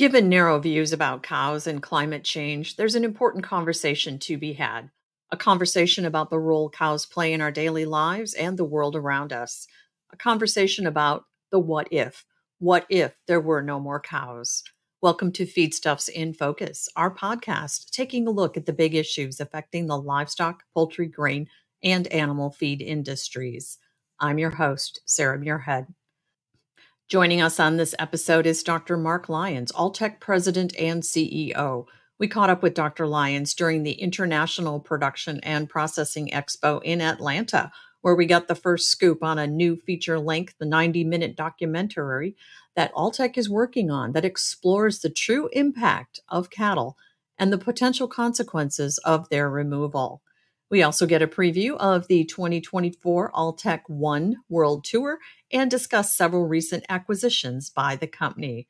Given narrow views about cows and climate change, there's an important conversation to be had. A conversation about the role cows play in our daily lives and the world around us. A conversation about the what if. What if there were no more cows? Welcome to Feedstuffs in Focus, our podcast taking a look at the big issues affecting the livestock, poultry, grain, and animal feed industries. I'm your host, Sarah Muirhead. Joining us on this episode is Dr. Mark Lyons, Alltech President and CEO. We caught up with Dr. Lyons during the International Production and Processing Expo in Atlanta, where we got the first scoop on a new feature length, the 90 minute documentary that Alltech is working on that explores the true impact of cattle and the potential consequences of their removal. We also get a preview of the 2024 Alltech One World Tour and discuss several recent acquisitions by the company.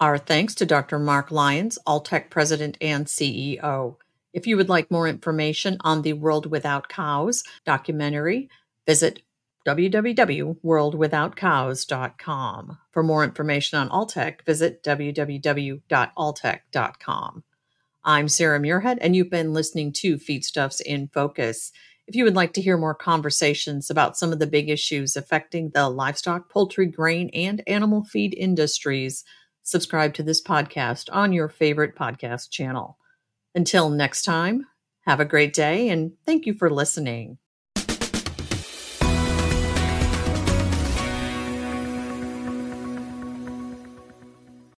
Our thanks to Dr. Mark Lyons, Alltech President and CEO. If you would like more information on the World Without Cows documentary, visit www.worldwithoutcows.com. For more information on Alltech, visit www.alltech.com. I'm Sarah Muirhead, and you've been listening to Feedstuffs in Focus. If you would like to hear more conversations about some of the big issues affecting the livestock, poultry, grain, and animal feed industries, subscribe to this podcast on your favorite podcast channel. Until next time, have a great day and thank you for listening.